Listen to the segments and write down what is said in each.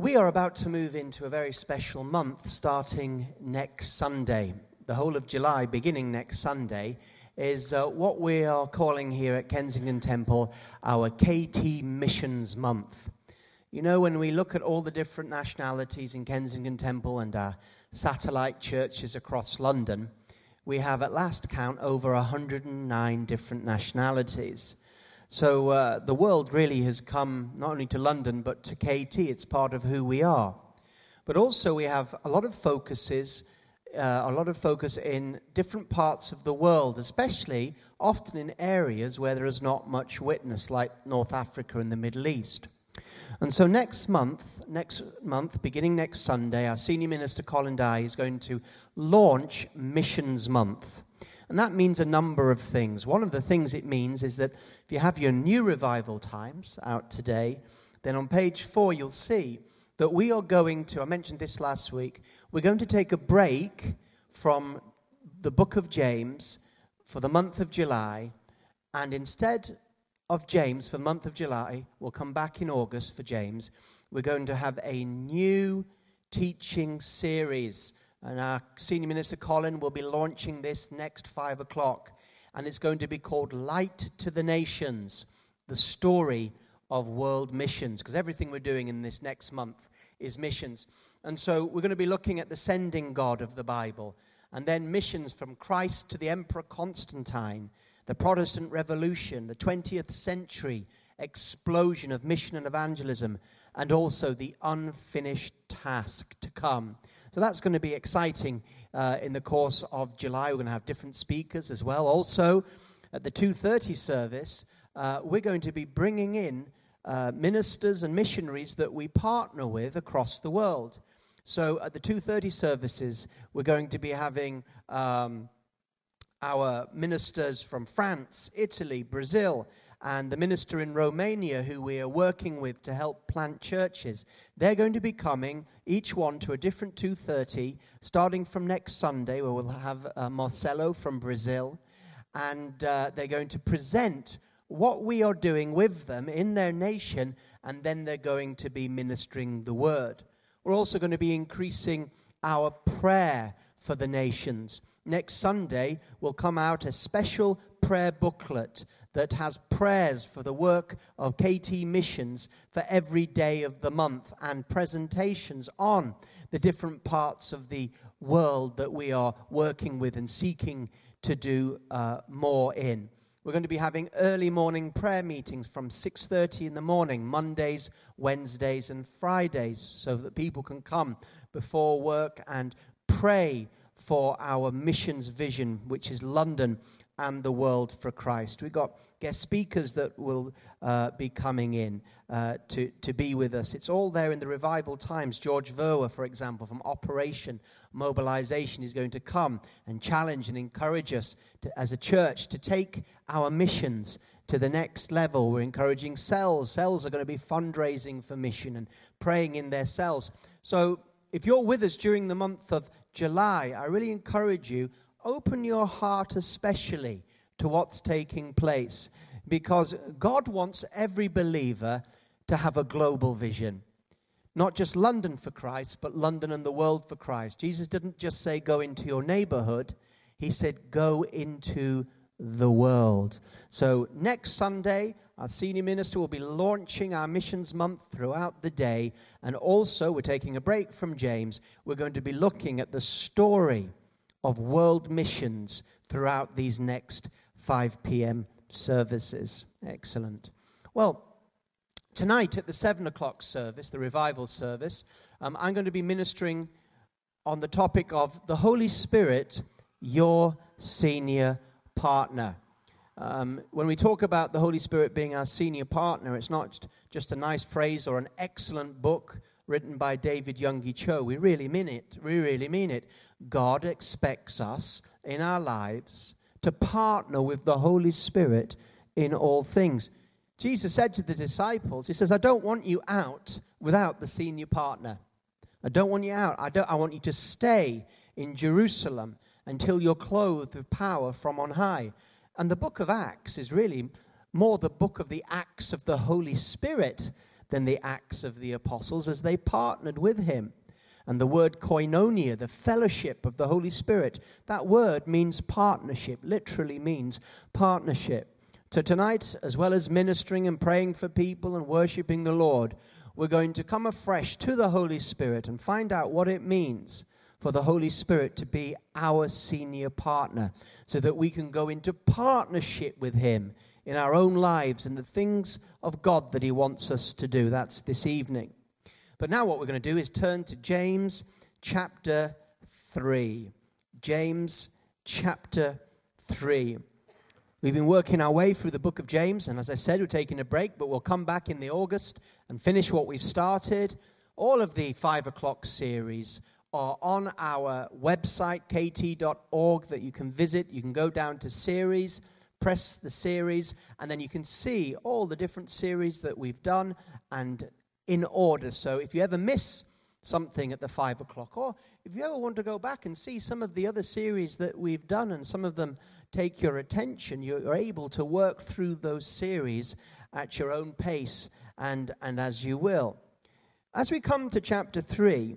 We are about to move into a very special month starting next Sunday. The whole of July, beginning next Sunday, is uh, what we are calling here at Kensington Temple our KT Missions Month. You know, when we look at all the different nationalities in Kensington Temple and our satellite churches across London, we have at last count over 109 different nationalities. So uh, the world really has come not only to London, but to KT. It's part of who we are. But also, we have a lot of focuses, uh, a lot of focus in different parts of the world, especially often in areas where there is not much witness, like North Africa and the Middle East. And so next month, next month, beginning next Sunday, our senior minister Colin Dye is going to launch Missions Month. And that means a number of things. One of the things it means is that if you have your new revival times out today, then on page four you'll see that we are going to, I mentioned this last week, we're going to take a break from the book of James for the month of July, and instead of James for the month of July, we'll come back in August for James, we're going to have a new teaching series and our senior minister, Colin, will be launching this next five o'clock. And it's going to be called Light to the Nations the story of world missions. Because everything we're doing in this next month is missions. And so we're going to be looking at the sending God of the Bible. And then missions from Christ to the Emperor Constantine, the Protestant Revolution, the 20th century explosion of mission and evangelism, and also the unfinished task to come. So that's going to be exciting uh, in the course of July. We're going to have different speakers as well. Also, at the 2:30 service, uh, we're going to be bringing in uh, ministers and missionaries that we partner with across the world. So at the 2:30 services, we're going to be having um, our ministers from France, Italy, Brazil, and the minister in Romania who we are working with to help plant churches. They're going to be coming, each one to a different 2:30, starting from next Sunday, where we'll have uh, Marcelo from Brazil, and uh, they're going to present what we are doing with them in their nation, and then they're going to be ministering the word. We're also going to be increasing our prayer for the nations. Next Sunday will come out a special prayer booklet that has prayers for the work of KT Missions for every day of the month and presentations on the different parts of the world that we are working with and seeking to do uh, more in. We're going to be having early morning prayer meetings from 6:30 in the morning, Mondays, Wednesdays and Fridays so that people can come before work and pray for our missions vision which is London and the world for Christ. We've got guest speakers that will uh, be coming in uh, to, to be with us. It's all there in the revival times. George Verwer, for example, from Operation Mobilization, is going to come and challenge and encourage us to, as a church to take our missions to the next level. We're encouraging cells. Cells are going to be fundraising for mission and praying in their cells. So if you're with us during the month of July, I really encourage you open your heart especially to what's taking place because God wants every believer to have a global vision. Not just London for Christ, but London and the world for Christ. Jesus didn't just say, go into your neighborhood, he said, go into the world. So next Sunday, our senior minister will be launching our missions month throughout the day. And also, we're taking a break from James. We're going to be looking at the story of world missions throughout these next 5 p.m. services. Excellent. Well, tonight at the 7 o'clock service, the revival service, um, I'm going to be ministering on the topic of the Holy Spirit, your senior partner. Um, when we talk about the Holy Spirit being our senior partner, it's not just a nice phrase or an excellent book written by David Yonggi Cho. We really mean it. We really mean it. God expects us in our lives to partner with the Holy Spirit in all things. Jesus said to the disciples, He says, I don't want you out without the senior partner. I don't want you out. I, don't, I want you to stay in Jerusalem until you're clothed with power from on high. And the book of Acts is really more the book of the acts of the Holy Spirit than the Acts of the Apostles as they partnered with him. And the word koinonia, the fellowship of the Holy Spirit, that word means partnership, literally means partnership. So tonight, as well as ministering and praying for people and worshiping the Lord, we're going to come afresh to the Holy Spirit and find out what it means for the Holy Spirit to be our senior partner so that we can go into partnership with Him in our own lives and the things of God that He wants us to do. That's this evening. But now, what we're going to do is turn to James chapter 3. James chapter 3. We've been working our way through the book of James, and as I said, we're taking a break, but we'll come back in the August and finish what we've started. All of the five o'clock series are on our website, kt.org, that you can visit. You can go down to series, press the series, and then you can see all the different series that we've done and in order. So if you ever miss something at the five o'clock, or if you ever want to go back and see some of the other series that we've done and some of them take your attention, you're able to work through those series at your own pace and, and as you will. As we come to chapter 3,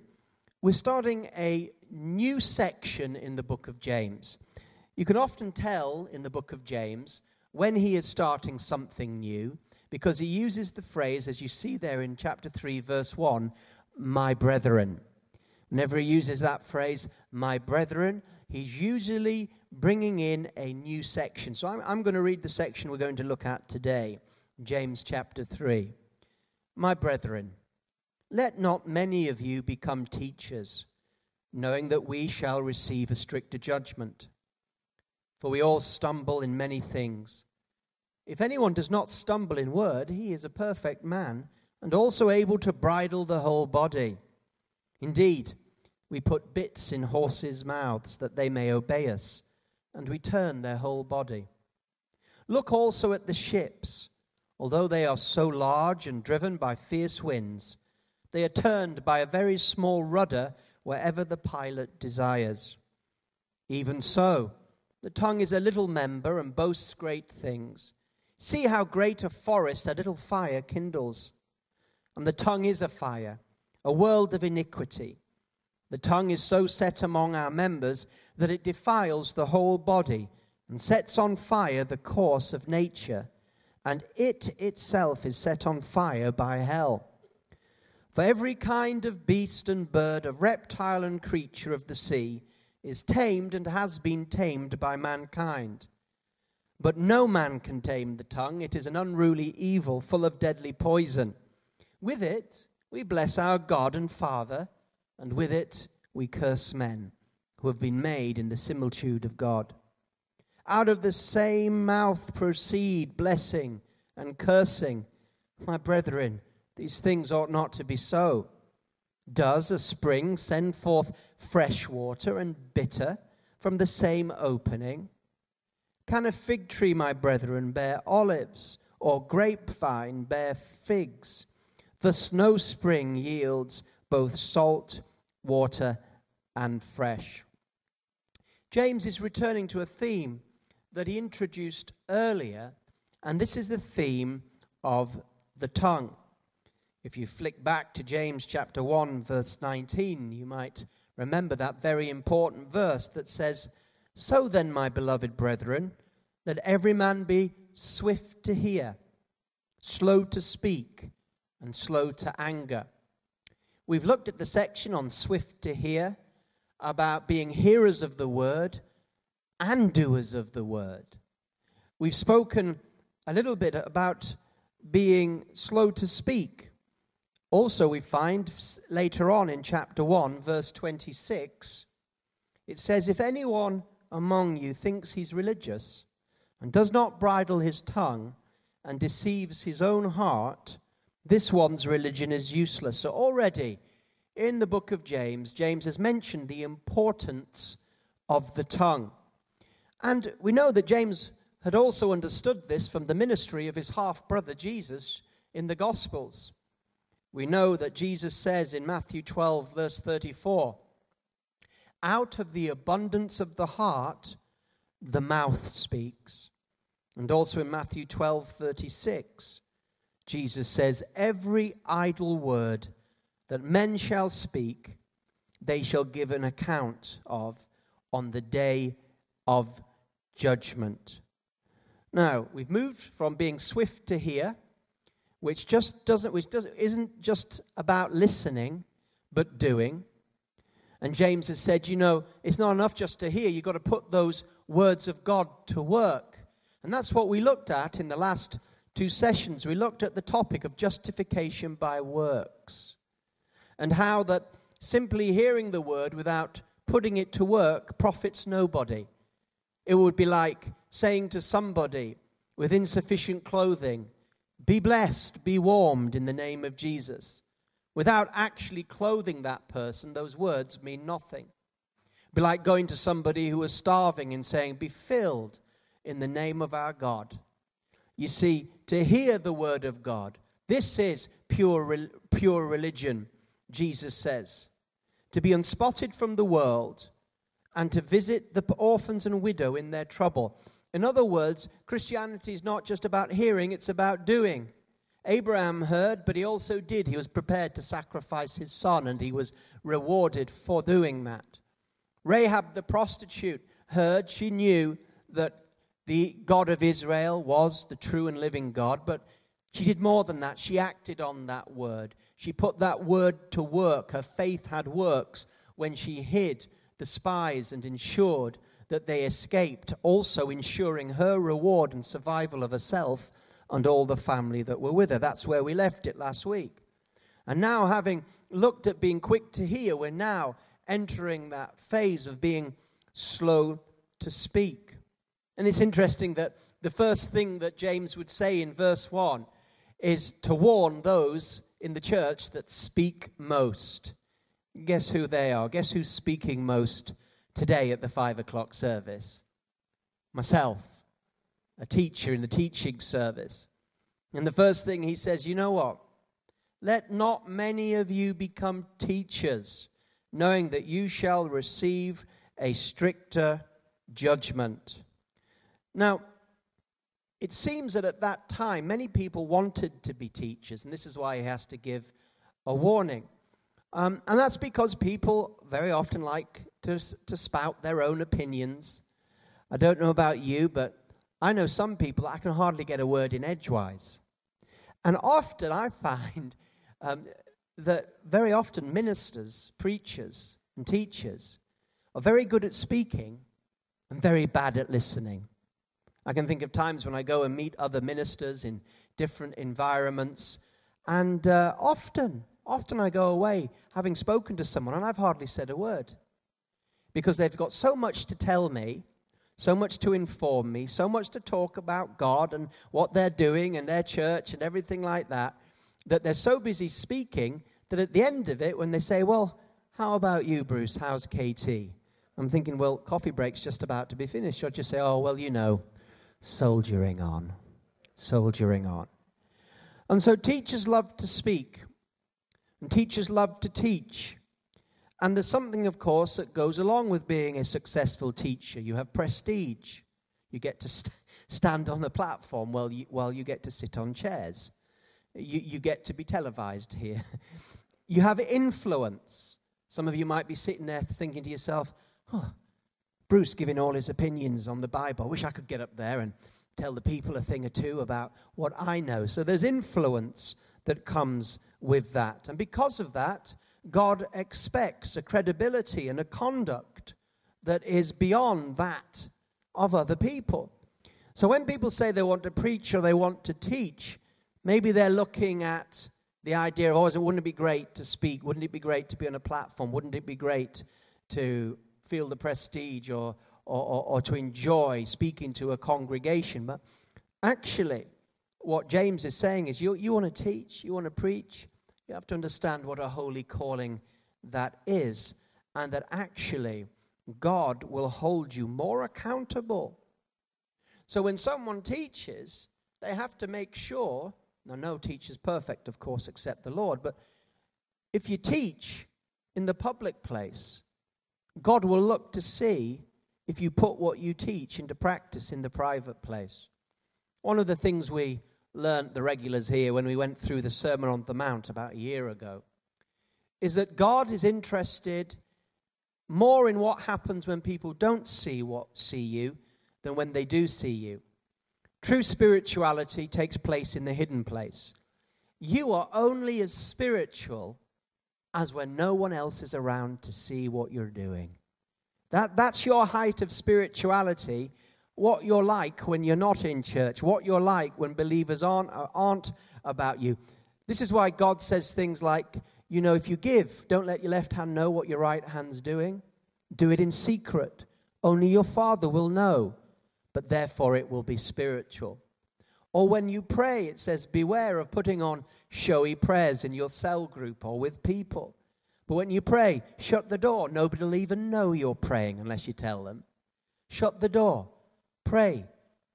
we're starting a new section in the book of James. You can often tell in the book of James when he is starting something new because he uses the phrase, as you see there in chapter 3, verse 1, my brethren. Whenever he uses that phrase, my brethren, he's usually bringing in a new section. So I'm, I'm going to read the section we're going to look at today, James chapter 3. My brethren, let not many of you become teachers, knowing that we shall receive a stricter judgment. For we all stumble in many things. If anyone does not stumble in word, he is a perfect man, and also able to bridle the whole body. Indeed, we put bits in horses' mouths that they may obey us, and we turn their whole body. Look also at the ships. Although they are so large and driven by fierce winds, they are turned by a very small rudder wherever the pilot desires. Even so, the tongue is a little member and boasts great things. See how great a forest a little fire kindles. And the tongue is a fire, a world of iniquity. The tongue is so set among our members that it defiles the whole body and sets on fire the course of nature, and it itself is set on fire by hell. For every kind of beast and bird, of reptile and creature of the sea is tamed and has been tamed by mankind. But no man can tame the tongue. It is an unruly evil full of deadly poison. With it we bless our God and Father, and with it we curse men who have been made in the similitude of God. Out of the same mouth proceed blessing and cursing. My brethren, these things ought not to be so. Does a spring send forth fresh water and bitter from the same opening? Can a fig tree, my brethren, bear olives, or grapevine bear figs? The snow spring yields both salt, water, and fresh. James is returning to a theme that he introduced earlier, and this is the theme of the tongue. If you flick back to James chapter 1, verse 19, you might remember that very important verse that says, So then, my beloved brethren, let every man be swift to hear, slow to speak, and slow to anger. We've looked at the section on swift to hear about being hearers of the word and doers of the word. We've spoken a little bit about being slow to speak also, we find later on in chapter 1, verse 26, it says, If anyone among you thinks he's religious and does not bridle his tongue and deceives his own heart, this one's religion is useless. So, already in the book of James, James has mentioned the importance of the tongue. And we know that James had also understood this from the ministry of his half brother Jesus in the Gospels. We know that Jesus says in Matthew 12, verse 34, out of the abundance of the heart, the mouth speaks. And also in Matthew 12, 36, Jesus says, Every idle word that men shall speak, they shall give an account of on the day of judgment. Now, we've moved from being swift to hear, which just doesn't, which doesn't, isn't just about listening, but doing. And James has said, you know, it's not enough just to hear, you've got to put those words of God to work. And that's what we looked at in the last two sessions. We looked at the topic of justification by works and how that simply hearing the word without putting it to work profits nobody. It would be like saying to somebody with insufficient clothing, Be blessed, be warmed in the name of Jesus. Without actually clothing that person, those words mean nothing. Be like going to somebody who is starving and saying, Be filled in the name of our God. You see, to hear the word of God, this is pure, pure religion, Jesus says. To be unspotted from the world and to visit the orphans and widow in their trouble. In other words, Christianity is not just about hearing, it's about doing. Abraham heard, but he also did. He was prepared to sacrifice his son, and he was rewarded for doing that. Rahab the prostitute heard, she knew that the God of Israel was the true and living God, but she did more than that. She acted on that word. She put that word to work. Her faith had works when she hid the spies and ensured that they escaped, also ensuring her reward and survival of herself and all the family that were with her. That's where we left it last week. And now, having looked at being quick to hear, we're now entering that phase of being slow to speak. And it's interesting that the first thing that James would say in verse 1 is to warn those in the church that speak most. Guess who they are? Guess who's speaking most today at the five o'clock service? Myself, a teacher in the teaching service. And the first thing he says, you know what? Let not many of you become teachers, knowing that you shall receive a stricter judgment. Now, it seems that at that time, many people wanted to be teachers, and this is why he has to give a warning. Um, and that's because people very often like to, to spout their own opinions. I don't know about you, but I know some people I can hardly get a word in edgewise. And often I find um, that very often ministers, preachers, and teachers are very good at speaking and very bad at listening. I can think of times when I go and meet other ministers in different environments, and uh, often Often I go away having spoken to someone and I've hardly said a word because they've got so much to tell me, so much to inform me, so much to talk about God and what they're doing and their church and everything like that, that they're so busy speaking that at the end of it, when they say, Well, how about you, Bruce? How's KT? I'm thinking, Well, coffee break's just about to be finished. Or just say, Oh, well, you know, soldiering on, soldiering on. And so teachers love to speak. And teachers love to teach. And there's something, of course, that goes along with being a successful teacher. You have prestige. You get to st- stand on a platform while you, while you get to sit on chairs. You, you get to be televised here. you have influence. Some of you might be sitting there thinking to yourself, oh, Bruce giving all his opinions on the Bible. I wish I could get up there and tell the people a thing or two about what I know. So there's influence that comes with that. And because of that, God expects a credibility and a conduct that is beyond that of other people. So when people say they want to preach or they want to teach, maybe they're looking at the idea of, oh, wouldn't it be great to speak? Wouldn't it be great to be on a platform? Wouldn't it be great to feel the prestige or, or, or, or to enjoy speaking to a congregation? But actually, what James is saying is you, you want to teach, you want to preach, you have to understand what a holy calling that is, and that actually God will hold you more accountable. So when someone teaches, they have to make sure, now no teacher's perfect, of course, except the Lord, but if you teach in the public place, God will look to see if you put what you teach into practice in the private place. One of the things we learnt, the regulars here, when we went through the Sermon on the Mount about a year ago, is that God is interested more in what happens when people don't see what see you than when they do see you. True spirituality takes place in the hidden place. You are only as spiritual as when no one else is around to see what you're doing. That, that's your height of spirituality what you're like when you're not in church, what you're like when believers aren't, aren't about you. This is why God says things like, you know, if you give, don't let your left hand know what your right hand's doing. Do it in secret. Only your Father will know, but therefore it will be spiritual. Or when you pray, it says, beware of putting on showy prayers in your cell group or with people. But when you pray, shut the door. Nobody will even know you're praying unless you tell them. Shut the door. Pray.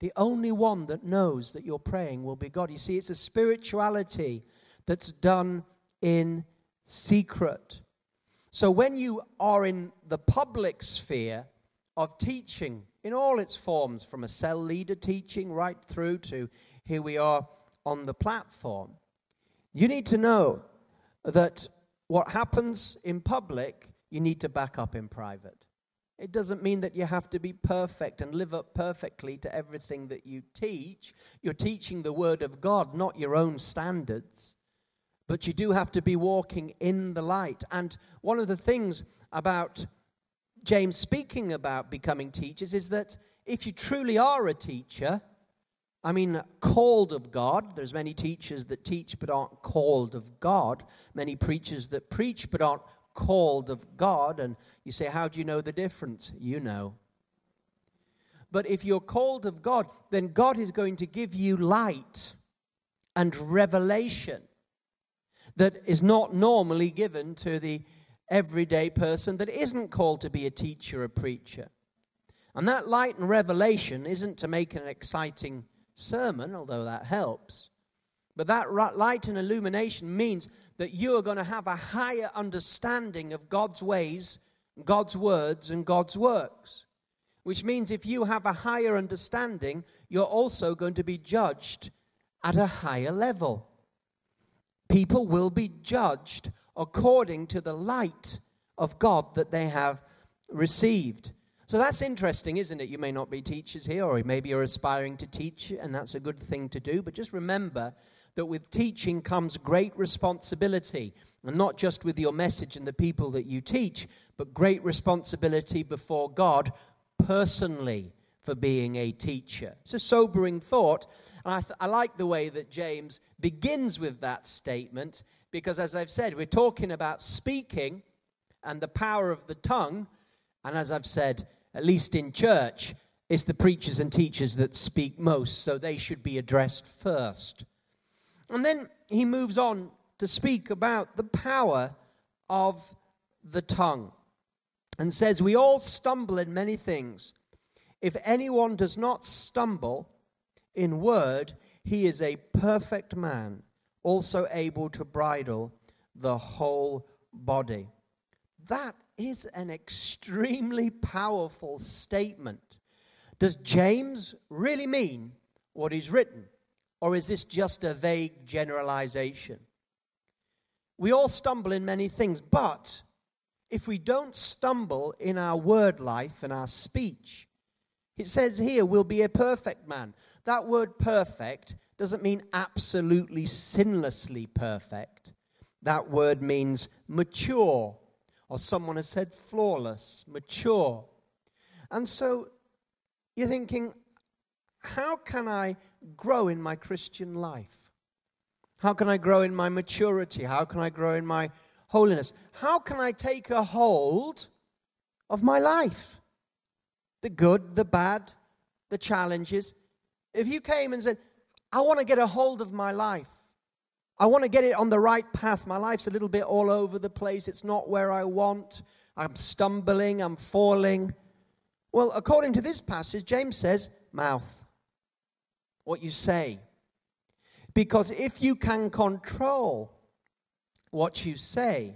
The only one that knows that you're praying will be God. You see, it's a spirituality that's done in secret. So when you are in the public sphere of teaching in all its forms, from a cell leader teaching right through to here we are on the platform, you need to know that what happens in public, you need to back up in private. It doesn't mean that you have to be perfect and live up perfectly to everything that you teach. You're teaching the Word of God, not your own standards. But you do have to be walking in the light. And one of the things about James speaking about becoming teachers is that if you truly are a teacher, I mean, called of God, there's many teachers that teach but aren't called of God, many preachers that preach but aren't called of God. And you say, How do you know the difference? You know. But if you're called of God, then God is going to give you light and revelation that is not normally given to the everyday person that isn't called to be a teacher or preacher. And that light and revelation isn't to make an exciting sermon, although that helps. But that light and illumination means that you are going to have a higher understanding of God's ways, God's words, and God's works. Which means if you have a higher understanding, you're also going to be judged at a higher level. People will be judged according to the light of God that they have received. So that's interesting, isn't it? You may not be teachers here, or maybe you're aspiring to teach, and that's a good thing to do. But just remember that with teaching comes great responsibility, and not just with your message and the people that you teach, but great responsibility before God personally for being a teacher. It's a sobering thought, and I, th- I like the way that James begins with that statement because, as I've said, we're talking about speaking and the power of the tongue, and as I've said, at least in church, it's the preachers and teachers that speak most, so they should be addressed first. And then he moves on to speak about the power of the tongue and says, We all stumble in many things. If anyone does not stumble in word, he is a perfect man, also able to bridle the whole body. That is an extremely powerful statement. Does James really mean what he's written? Or is this just a vague generalization? We all stumble in many things, but if we don't stumble in our word life and our speech, it says here, we'll be a perfect man. That word perfect doesn't mean absolutely sinlessly perfect. That word means mature, or someone has said flawless, mature. And so you're thinking, how can I grow in my Christian life? How can I grow in my maturity? How can I grow in my holiness? How can I take a hold of my life? The good, the bad, the challenges. If you came and said, I want to get a hold of my life, I want to get it on the right path. My life's a little bit all over the place. It's not where I want. I'm stumbling. I'm falling. Well, according to this passage, James says, mouth what you say. Because if you can control what you say,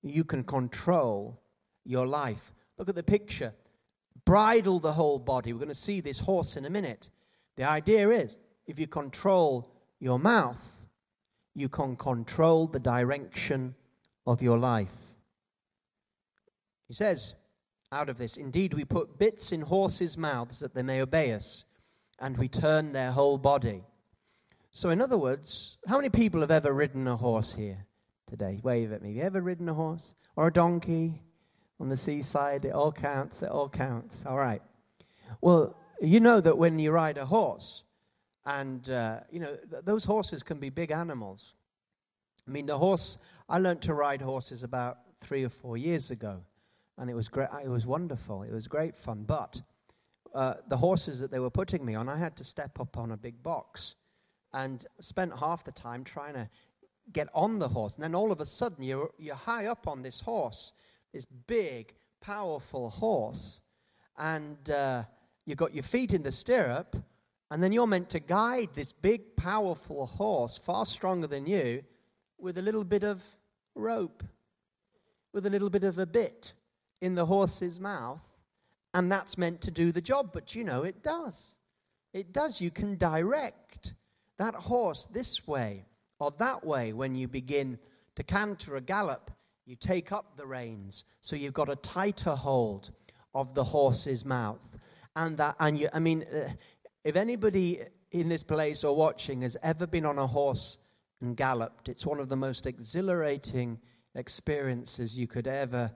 you can control your life. Look at the picture. Bridle the whole body. We're going to see this horse in a minute. The idea is if you control your mouth, you can control the direction of your life. He says, out of this, indeed, we put bits in horses' mouths that they may obey us, and we turn their whole body. So, in other words, how many people have ever ridden a horse here today? Wave at me. Have you ever ridden a horse? Or a donkey on the seaside? It all counts. It all counts. All right. Well, you know that when you ride a horse, and, uh, you know, th- those horses can be big animals. I mean, the horse, I learned to ride horses about three or four years ago, and it was, great, it was wonderful. It was great fun. But uh, the horses that they were putting me on, I had to step up on a big box and spent half the time trying to get on the horse. And then all of a sudden, you're, you're high up on this horse, this big, powerful horse, and uh, you've got your feet in the stirrup and then you're meant to guide this big, powerful horse, far stronger than you, with a little bit of rope, with a little bit of a bit in the horse's mouth. And that's meant to do the job. But you know, it does. It does. You can direct that horse this way or that way when you begin to canter a gallop. You take up the reins, so you've got a tighter hold of the horse's mouth. And that, and you, I mean, uh, if anybody in this place or watching has ever been on a horse and galloped, it's one of the most exhilarating experiences you could ever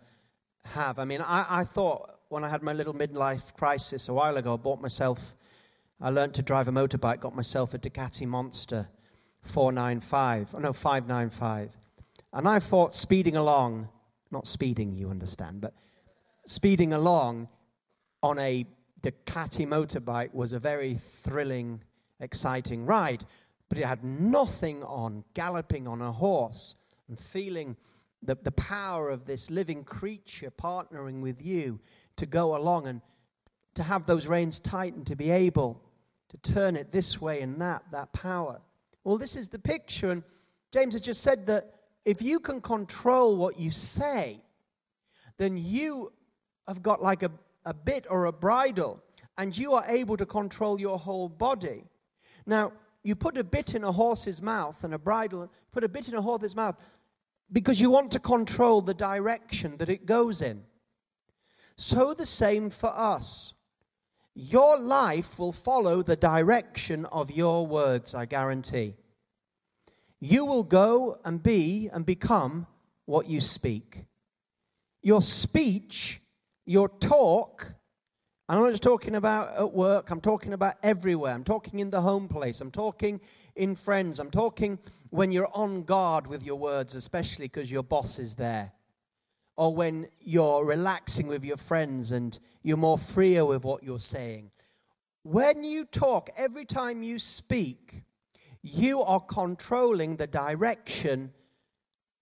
have. I mean, I, I thought when I had my little midlife crisis a while ago, I bought myself, I learned to drive a motorbike, got myself a Ducati Monster 495, oh no, 595. And I thought speeding along, not speeding, you understand, but speeding along on a Ducati motorbike was a very thrilling, exciting ride, but it had nothing on galloping on a horse and feeling the, the power of this living creature partnering with you to go along and to have those reins tightened, to be able to turn it this way and that, that power. Well, this is the picture, and James has just said that if you can control what you say, then you have got like a a bit or a bridle, and you are able to control your whole body. Now, you put a bit in a horse's mouth and a bridle, put a bit in a horse's mouth because you want to control the direction that it goes in. So, the same for us. Your life will follow the direction of your words, I guarantee. You will go and be and become what you speak. Your speech your talk, I'm not just talking about at work, I'm talking about everywhere. I'm talking in the home place, I'm talking in friends, I'm talking when you're on guard with your words, especially because your boss is there. Or when you're relaxing with your friends and you're more freer with what you're saying. When you talk, every time you speak, you are controlling the direction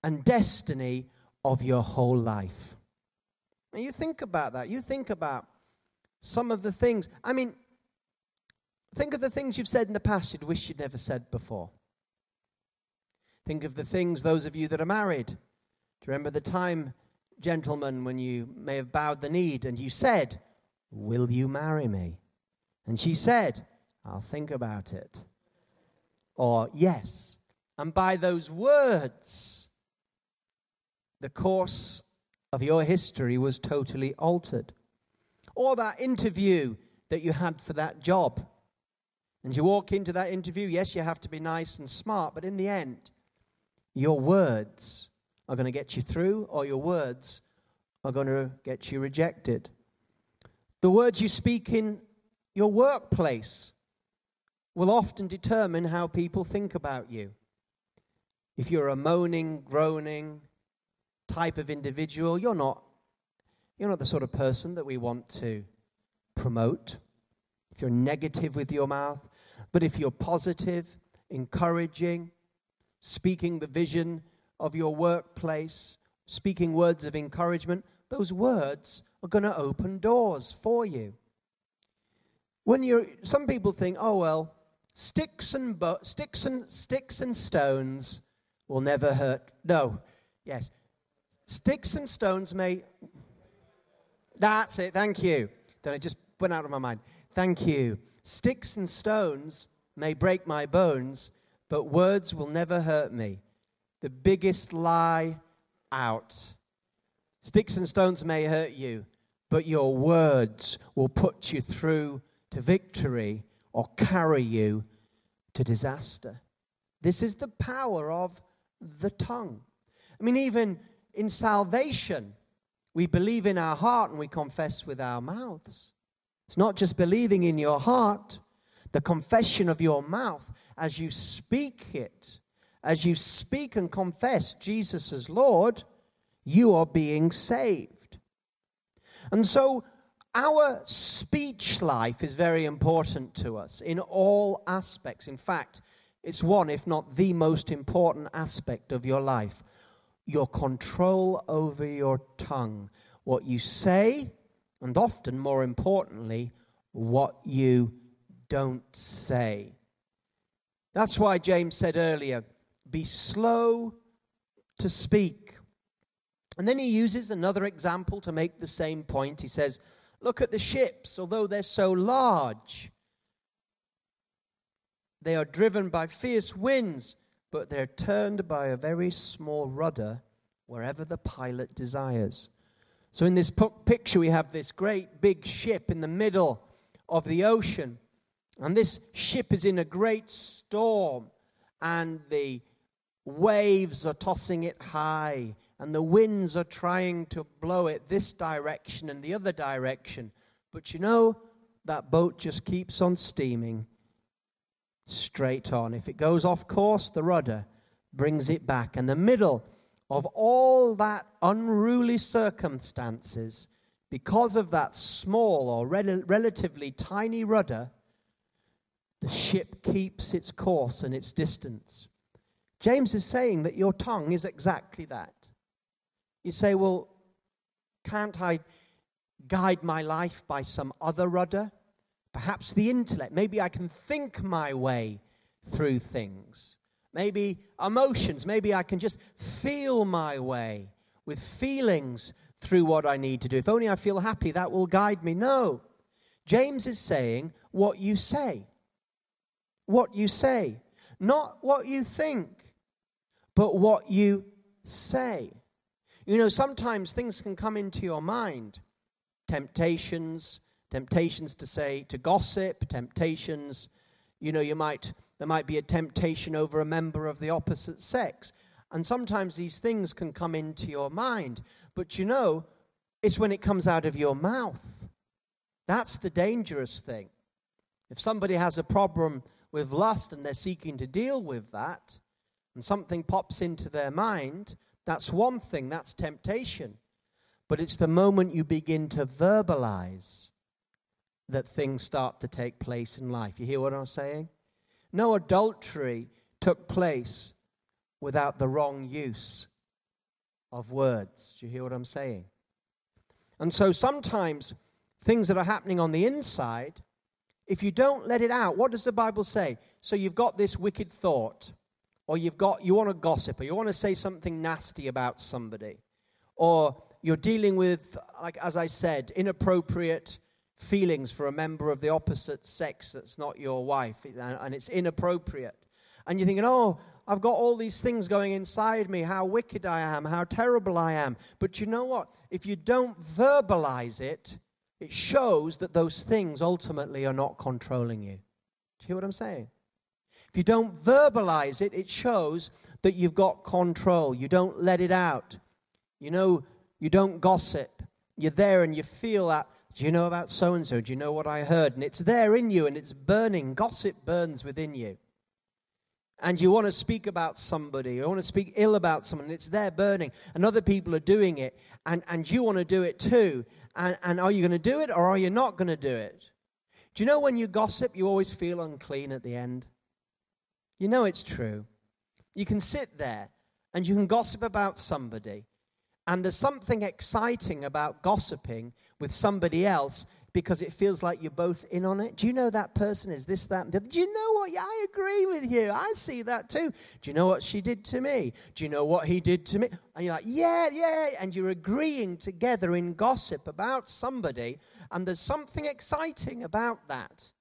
and destiny of your whole life. And you think about that. You think about some of the things. I mean, think of the things you've said in the past you'd wish you'd never said before. Think of the things, those of you that are married. Do you remember the time, gentlemen, when you may have bowed the knee and you said, Will you marry me? And she said, I'll think about it. Or, Yes. And by those words, the course of your history was totally altered. Or that interview that you had for that job. And you walk into that interview, yes, you have to be nice and smart, but in the end, your words are going to get you through, or your words are going to get you rejected. The words you speak in your workplace will often determine how people think about you. If you're a moaning, groaning, type of individual. You're not, you're not the sort of person that we want to promote. If you're negative with your mouth, but if you're positive, encouraging, speaking the vision of your workplace, speaking words of encouragement, those words are going to open doors for you. When you're, some people think, oh well, sticks and bo- sticks and sticks and stones will never hurt. No, yes, Sticks and stones may. That's it, thank you. Then it just went out of my mind. Thank you. Sticks and stones may break my bones, but words will never hurt me. The biggest lie out. Sticks and stones may hurt you, but your words will put you through to victory or carry you to disaster. This is the power of the tongue. I mean, even in salvation, we believe in our heart and we confess with our mouths. It's not just believing in your heart, the confession of your mouth as you speak it, as you speak and confess Jesus as Lord, you are being saved. And so, our speech life is very important to us in all aspects. In fact, it's one, if not the most important aspect of your life your control over your tongue, what you say, and often, more importantly, what you don't say. That's why James said earlier be slow to speak. And then he uses another example to make the same point. He says, Look at the ships, although they're so large, they are driven by fierce winds, but they're turned by a very small rudder wherever the pilot desires. So, in this picture, we have this great big ship in the middle of the ocean. And this ship is in a great storm, and the waves are tossing it high, and the winds are trying to blow it this direction and the other direction. But you know, that boat just keeps on steaming straight on. If it goes off course, the rudder brings it back. In the middle of all that unruly circumstances, because of that small or rel- relatively tiny rudder, the ship keeps its course and its distance. James is saying that your tongue is exactly that. You say, well, can't I guide my life by some other rudder? Perhaps the intellect. Maybe I can think my way through things. Maybe emotions. Maybe I can just feel my way with feelings through what I need to do. If only I feel happy, that will guide me. No. James is saying what you say. What you say. Not what you think, but what you say. You know, sometimes things can come into your mind temptations, temptations to say, to gossip, temptations. You know, you might, there might be a temptation over a member of the opposite sex. And sometimes these things can come into your mind. But you know, it's when it comes out of your mouth. That's the dangerous thing. If somebody has a problem with lust and they're seeking to deal with that, and something pops into their mind, that's one thing, that's temptation. But it's the moment you begin to verbalize that things start to take place in life. You hear what I'm saying? No adultery took place without the wrong use of words. Do you hear what I'm saying? And so sometimes things that are happening on the inside, if you don't let it out, what does the Bible say? So you've got this wicked thought, or you've got you want to gossip, or you want to say something nasty about somebody, or you're dealing with, like as I said, inappropriate feelings for a member of the opposite sex that's not your wife, and it's inappropriate. And you're thinking, oh, I've got all these things going inside me, how wicked I am, how terrible I am. But you know what? If you don't verbalize it, it shows that those things ultimately are not controlling you. Do you hear what I'm saying? If you don't verbalize it, it shows that you've got control. You don't let it out. You know, you don't gossip. You're there and you feel that. Do you know about so and so? Do you know what I heard? And it's there in you and it's burning. Gossip burns within you. And you want to speak about somebody, you want to speak ill about someone, it's there burning, and other people are doing it, and, and you want to do it too. And, and are you going to do it or are you not going to do it? Do you know when you gossip, you always feel unclean at the end? You know it's true. You can sit there and you can gossip about somebody, and there's something exciting about gossiping with somebody else because it feels like you're both in on it. Do you know that person is this, that? Do you know what? Yeah, I agree with you. I see that too. Do you know what she did to me? Do you know what he did to me? And you're like, yeah, yeah. And you're agreeing together in gossip about somebody, and there's something exciting about that.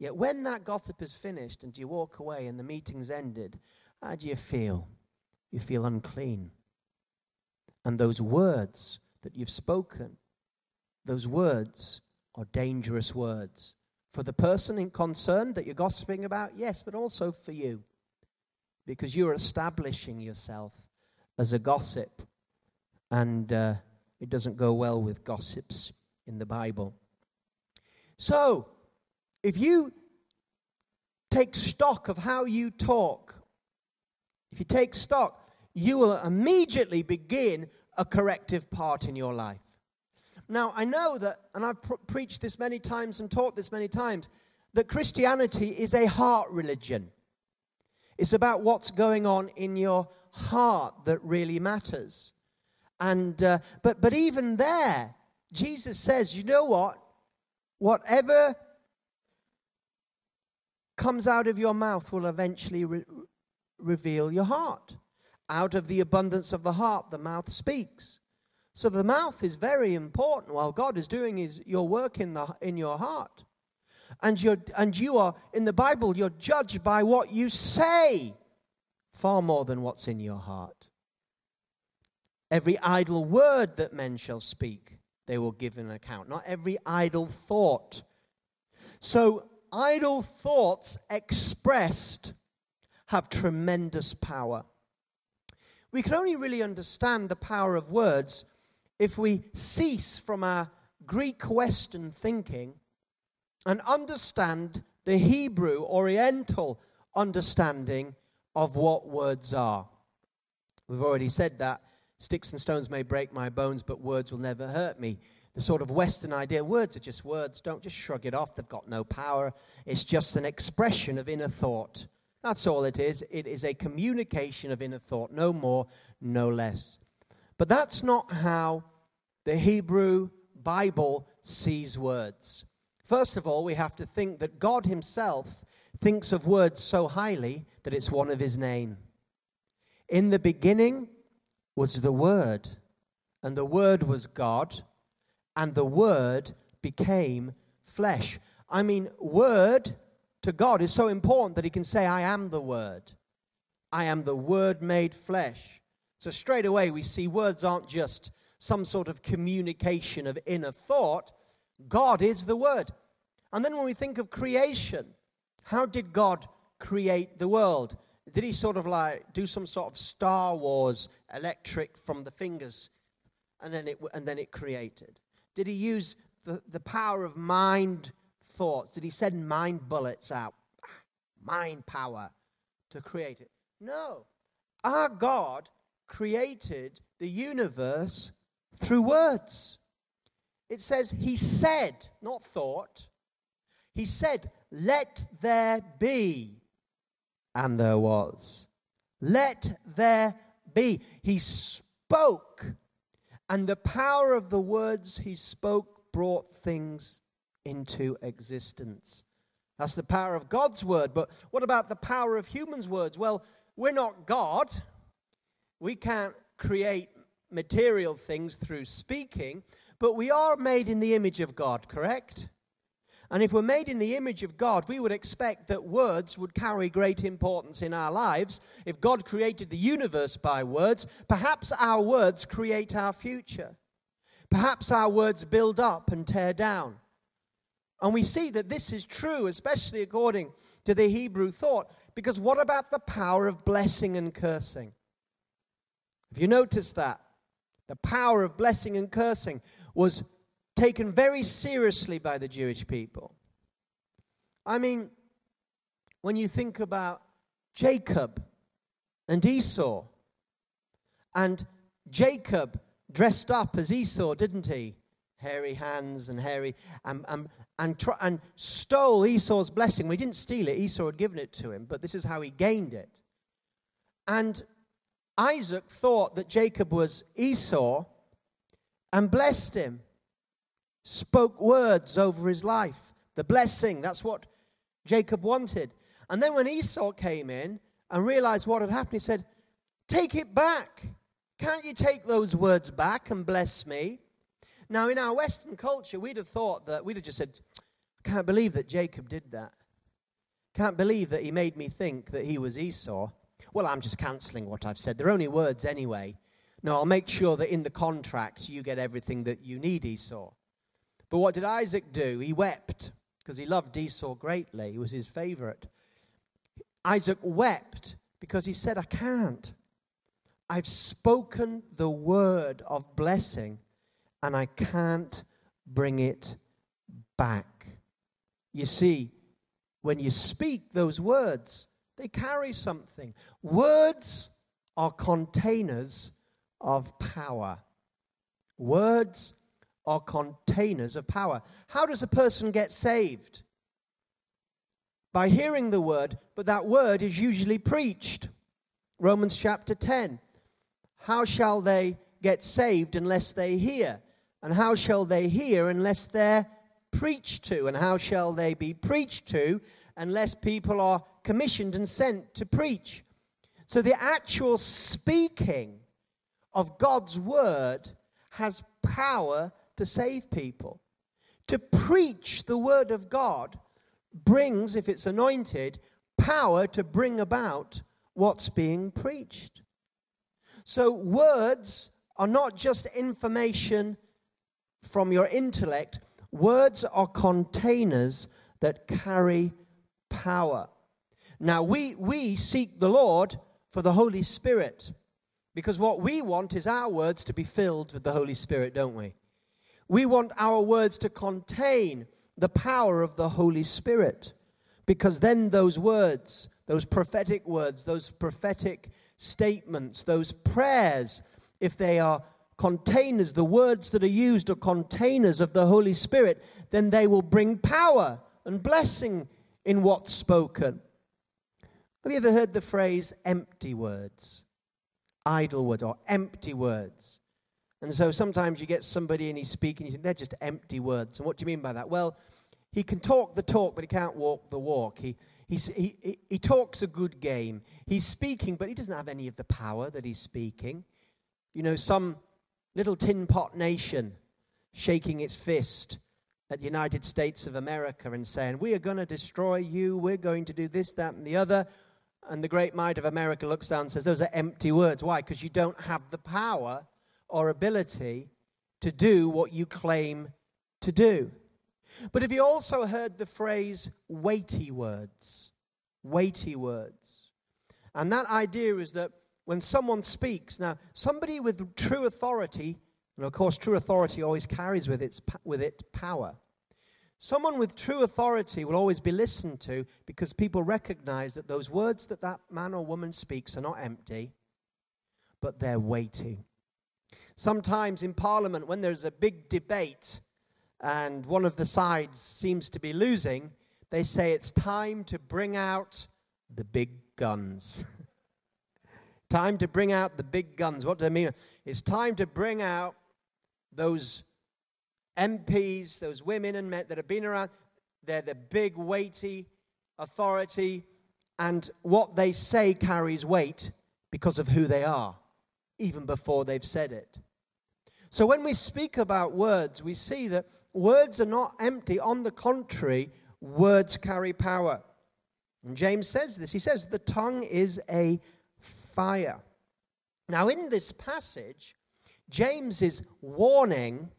Yet when that gossip is finished and you walk away and the meeting's ended, how do you feel? You feel unclean. And those words that you've spoken, those words are dangerous words. For the person in concern that you're gossiping about, yes, but also for you. Because you're establishing yourself as a gossip. And uh, it doesn't go well with gossips in the Bible. So, if you take stock of how you talk, if you take stock, you will immediately begin a corrective part in your life. Now, I know that, and I've pr- preached this many times and taught this many times, that Christianity is a heart religion. It's about what's going on in your heart that really matters. And, uh, but, but even there, Jesus says, you know what? Whatever comes out of your mouth will eventually re- reveal your heart. Out of the abundance of the heart, the mouth speaks. So the mouth is very important while God is doing his, your work in, the, in your heart. And, you're, and you are, in the Bible, you're judged by what you say far more than what's in your heart. Every idle word that men shall speak, they will give an account. Not every idle thought. So, idle thoughts expressed have tremendous power. We can only really understand the power of words if we cease from our Greek Western thinking and understand the Hebrew Oriental understanding of what words are. We've already said that sticks and stones may break my bones, but words will never hurt me. The sort of Western idea words are just words. Don't just shrug it off. They've got no power. It's just an expression of inner thought. That's all it is. It is a communication of inner thought, no more, no less. But that's not how the Hebrew Bible sees words. First of all, we have to think that God Himself thinks of words so highly that it's one of His name. In the beginning was the Word, and the Word was God, and the Word became flesh. I mean, Word to God is so important that he can say, I am the Word. I am the Word made flesh. So straight away, we see words aren't just some sort of communication of inner thought. God is the Word. And then when we think of creation, how did God create the world? Did he sort of like do some sort of Star Wars electric from the fingers and then it, and then it created? Did he use the, the power of mind thoughts? Did he send mind bullets out? Mind power to create it? No. Our God created the universe through words. It says he said, not thought. He said, Let there be. And there was. Let there be. He spoke. And the power of the words he spoke brought things into existence. That's the power of God's word. But what about the power of humans' words? Well, we're not God. We can't create material things through speaking, but we are made in the image of God, correct? And if we're made in the image of God, we would expect that words would carry great importance in our lives. If God created the universe by words, perhaps our words create our future. Perhaps our words build up and tear down. And we see that this is true, especially according to the Hebrew thought, because what about the power of blessing and cursing? Have you noticed that? The power of blessing and cursing was taken very seriously by the Jewish people. I mean, when you think about Jacob and Esau, and Jacob dressed up as Esau, didn't he? hairy hands and hairy, um, um, and, and, and, tr- and stole Esau's blessing. We didn't steal it, Esau had given it to him, but this is how he gained it. And Isaac thought that Jacob was Esau and blessed him, spoke words over his life. The blessing, that's what Jacob wanted. And then when Esau came in and realized what had happened, he said, Take it back. Can't you take those words back and bless me? Now, in our Western culture, we'd have thought that, we'd have just said, I can't believe that Jacob did that. can't believe that he made me think that he was Esau. Well, I'm just cancelling what I've said. They're only words anyway. No, I'll make sure that in the contract you get everything that you need, Esau. But what did Isaac do? He wept because he loved Esau greatly. He was his favorite. Isaac wept because he said, I can't. I've spoken the word of blessing and I can't bring it back. You see, when you speak those words, they carry something. Words are containers of power. Words are containers of power. How does a person get saved? By hearing the word, but that word is usually preached. Romans chapter 10. How shall they get saved unless they hear? And how shall they hear unless they're preached to? And how shall they be preached to unless people are commissioned and sent to preach? So the actual speaking of God's word has power to save people. To preach the word of God brings, if it's anointed, power to bring about what's being preached. So, words are not just information from your intellect, words are containers that carry power. Now, we, we seek the Lord for the Holy Spirit because what we want is our words to be filled with the Holy Spirit, don't we? We want our words to contain the power of the Holy Spirit because then those words, those prophetic words, those prophetic statements, those prayers, if they are containers, the words that are used are containers of the Holy Spirit, then they will bring power and blessing in what's spoken. Have you ever heard the phrase empty words? Idle words or empty words. And so sometimes you get somebody and he's speaking, they're just empty words. And what do you mean by that? Well, he can talk the talk, but he can't walk the walk. He, he, he, he talks a good game. He's speaking, but he doesn't have any of the power that he's speaking. You know, some little tin pot nation shaking its fist at the United States of America and saying, We are going to destroy you, we're going to do this, that, and the other. And the great might of America looks down and says, Those are empty words. Why? Because you don't have the power or ability to do what you claim to do. But have you also heard the phrase weighty words? Weighty words. And that idea is that when someone speaks, now, somebody with true authority, and of course, true authority always carries with, its, with it power. Someone with true authority will always be listened to because people recognize that those words that that man or woman speaks are not empty, but they're weighty. Sometimes in Parliament, when there's a big debate and one of the sides seems to be losing, they say it's time to bring out the big guns. Time to bring out the big guns. What do I mean? It's time to bring out those MPs, those women and men that have been around. They're the big, weighty authority, and what they say carries weight because of who they are, even before they've said it. So when we speak about words, we see that words are not empty. On the contrary, words carry power. And James says this. He says, The tongue is a fire. Now, in this passage, James is warning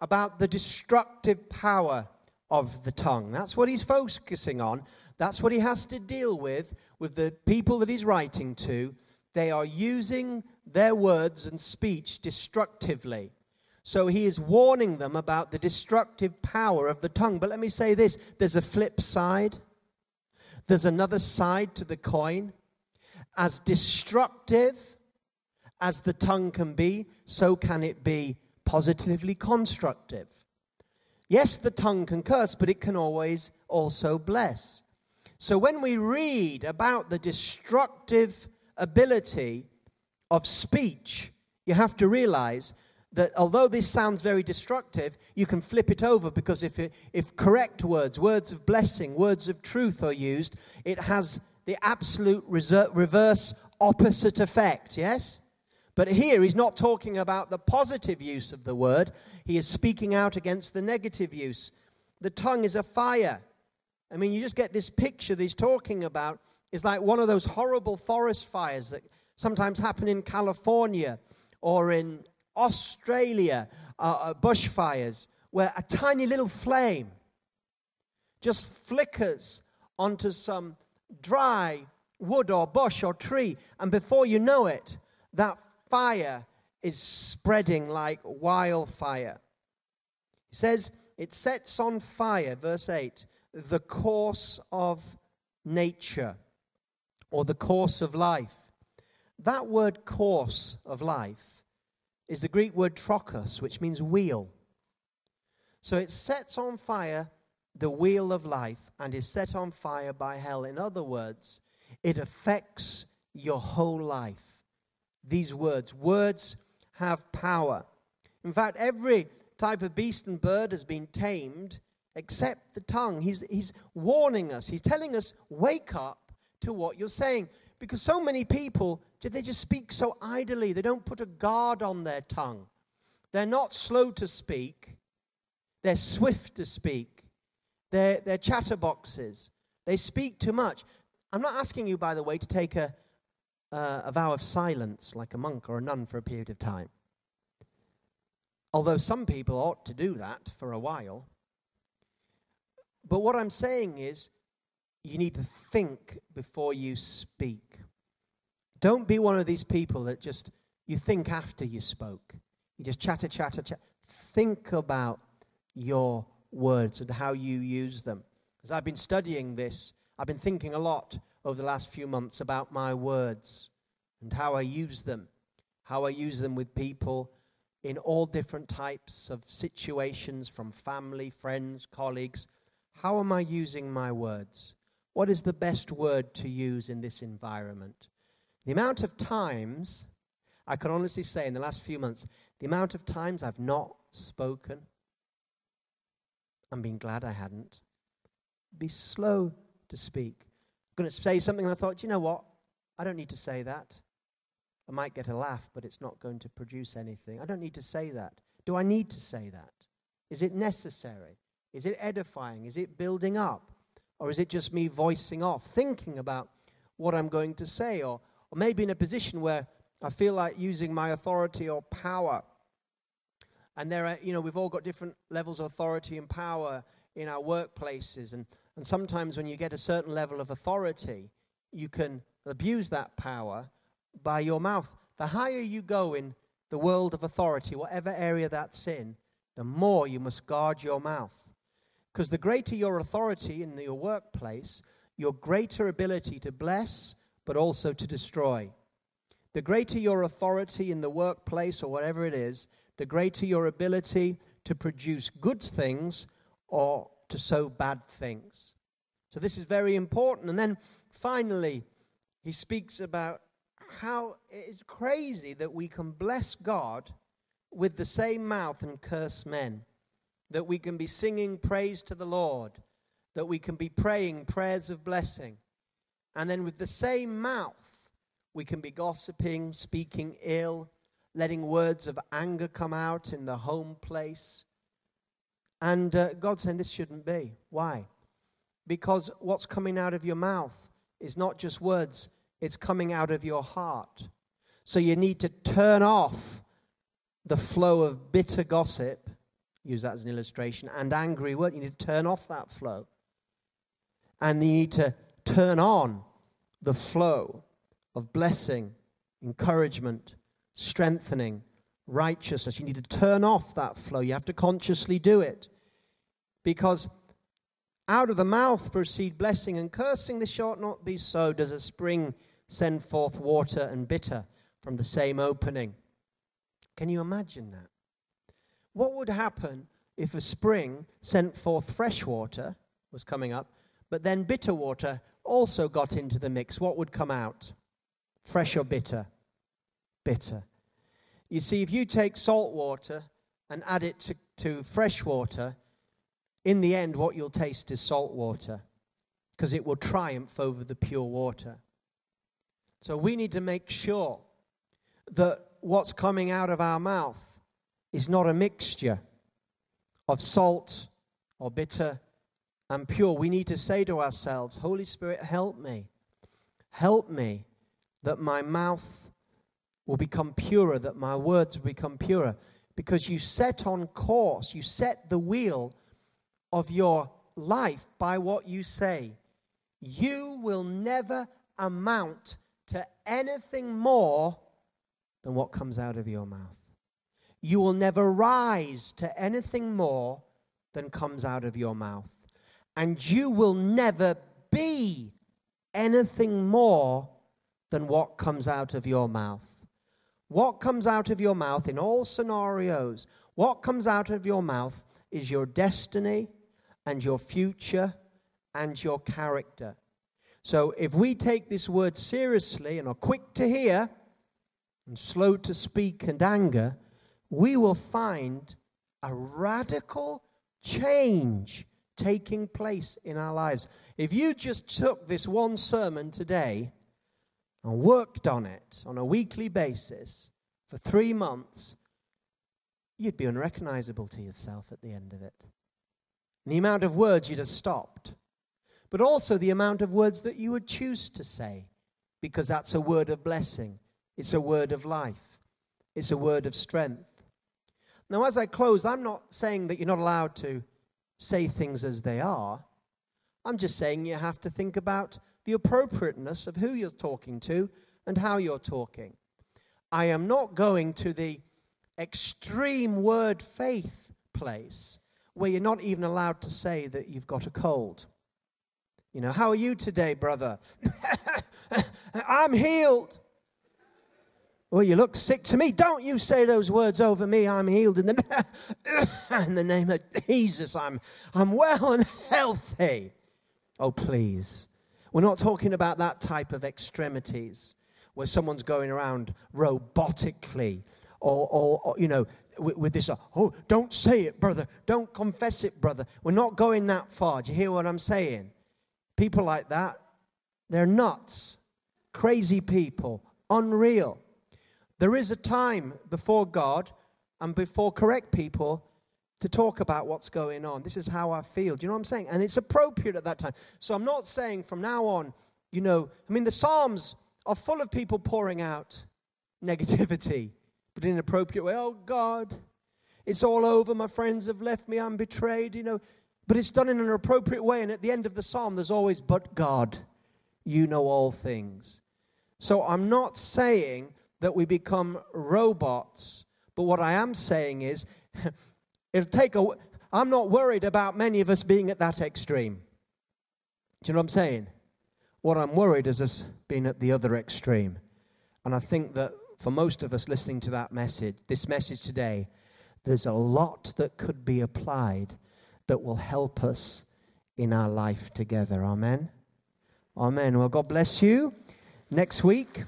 about the destructive power of the tongue. That's what he's focusing on. That's what he has to deal with with the people that he's writing to. They are using their words and speech destructively. So he is warning them about the destructive power of the tongue. But let me say this there's a flip side, there's another side to the coin. As destructive as the tongue can be, so can it be positively constructive. Yes, the tongue can curse, but it can always also bless. So when we read about the destructive ability of speech, you have to realize that although this sounds very destructive, you can flip it over because if, it, if correct words, words of blessing, words of truth are used, it has the absolute reverse opposite effect, yes? But here he's not talking about the positive use of the word, he is speaking out against the negative use. The tongue is a fire. I mean, you just get this picture that he's talking about is like one of those horrible forest fires that sometimes happen in California or in Australia, uh, uh, bushfires, where a tiny little flame just flickers onto some dry wood or bush or tree, and before you know it, that fire is spreading like wildfire. He says it sets on fire, verse 8, the course of nature or the course of life. That word course of life is the Greek word trochos, which means wheel. So it sets on fire the wheel of life and is set on fire by hell. In other words, it affects your whole life. These words, words have power. In fact, every type of beast and bird has been tamed except the tongue. He's, he's warning us, he's telling us, wake up to what you're saying. Because so many people, they just speak so idly. They don't put a guard on their tongue. They're not slow to speak, they're swift to speak. They're, they're chatterboxes. They speak too much. I'm not asking you, by the way, to take a, uh, a vow of silence like a monk or a nun for a period of time. Although some people ought to do that for a while. But what I'm saying is, you need to think before you speak. Don't be one of these people that just you think after you spoke. You just chatter, chatter, chatter. Think about your words and how you use them. As I've been studying this, I've been thinking a lot over the last few months about my words and how I use them, how I use them with people in all different types of situations from family, friends, colleagues. How am I using my words? What is the best word to use in this environment? The amount of times, I can honestly say in the last few months, the amount of times I've not spoken, I'm being glad I hadn't. Be slow to speak. I'm going to say something, and I thought, you know what? I don't need to say that. I might get a laugh, but it's not going to produce anything. I don't need to say that. Do I need to say that? Is it necessary? Is it edifying? Is it building up? Or is it just me voicing off, thinking about what I'm going to say? Or, or maybe in a position where I feel like using my authority or power. And there are, you know, we've all got different levels of authority and power in our workplaces. And, and sometimes when you get a certain level of authority, you can abuse that power by your mouth. The higher you go in the world of authority, whatever area that's in, the more you must guard your mouth. Because the greater your authority in your workplace, your greater ability to bless, but also to destroy. The greater your authority in the workplace or whatever it is, the greater your ability to produce good things or to sow bad things. So, this is very important. And then finally, he speaks about how it is crazy that we can bless God with the same mouth and curse men, that we can be singing praise to the Lord, that we can be praying prayers of blessing, and then with the same mouth, we can be gossiping, speaking ill, letting words of anger come out in the home place. And uh, God saying this shouldn't be. Why? Because what's coming out of your mouth is not just words, it's coming out of your heart. So you need to turn off the flow of bitter gossip, use that as an illustration, and angry word. You need to turn off that flow. And you need to turn on the flow of blessing, encouragement, strengthening, righteousness. You need to turn off that flow. You have to consciously do it. Because out of the mouth proceed blessing and cursing. This shall not be so. Does a spring send forth water and bitter from the same opening. Can you imagine that? What would happen if a spring sent forth fresh water, was coming up, but then bitter water also got into the mix? What would come out? Fresh or bitter? Bitter. You see, if you take salt water and add it to, to fresh water, in the end, what you'll taste is salt water because it will triumph over the pure water. So we need to make sure that what's coming out of our mouth is not a mixture of salt or bitter and pure, we need to say to ourselves, Holy Spirit, help me. Help me that my mouth will become purer, that my words will become purer. Because you set on course, you set the wheel of your life by what you say. You will never amount to anything more than what comes out of your mouth. You will never rise to anything more than comes out of your mouth. And you will never be anything more than what comes out of your mouth. What comes out of your mouth in all scenarios, what comes out of your mouth is your destiny and your future and your character. So if we take this word seriously and are quick to hear and slow to speak and anger, we will find a radical change taking place in our lives. If you just took this one sermon today and worked on it on a weekly basis for three months, you'd be unrecognizable to yourself at the end of it. And the amount of words you'd have stopped, but also the amount of words that you would choose to say, because that's a word of blessing, it's a word of life, it's a word of strength. Now, as I close, I'm not saying that you're not allowed to say things as they are. I'm just saying you have to think about the appropriateness of who you're talking to and how you're talking. I am not going to the extreme word faith place where you're not even allowed to say that you've got a cold. You know, how are you today, brother? I'm healed. Well, you look sick to me. Don't you say those words over me. I'm healed in the, in the name of Jesus. I'm, I'm well and healthy. Oh, please. We're not talking about that type of extremities where someone's going around robotically or, or, or you know, with, with this, oh, don't say it, brother. Don't confess it, brother. We're not going that far. Do you hear what I'm saying? People like that, they're nuts, crazy people, unreal. There is a time before God and before correct people to talk about what's going on. This is how I feel. Do you know what I'm saying? And it's appropriate at that time. So I'm not saying from now on, you know, I mean, the Psalms are full of people pouring out negativity, but in an appropriate way. Oh, God, it's all over. My friends have left me. I'm betrayed, you know. But it's done in an appropriate way. And at the end of the psalm, there's always, but God, you know all things. So I'm not saying that we become robots. But what I am saying is, it'll take a. I'm not worried about many of us being at that extreme. Do you know what I'm saying? What I'm worried is us being at the other extreme. And I think that for most of us listening to that message, this message today, there's a lot that could be applied that will help us in our life together. Amen. Amen. Well, God bless you. Next week,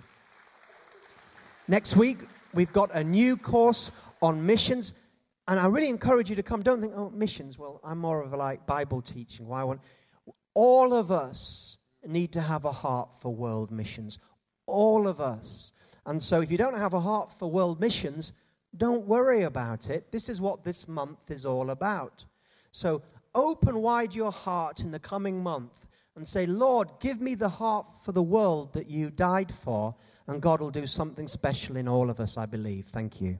Next week, we've got a new course on missions. And I really encourage you to come. Don't think, oh, missions. Well, I'm more of a like Bible teaching. Why want all of us need to have a heart for world missions. All of us. And so if you don't have a heart for world missions, don't worry about it. This is what this month is all about. So open wide your heart in the coming month and say, Lord, give me the heart for the world that you died for and God will do something special in all of us, I believe. Thank you.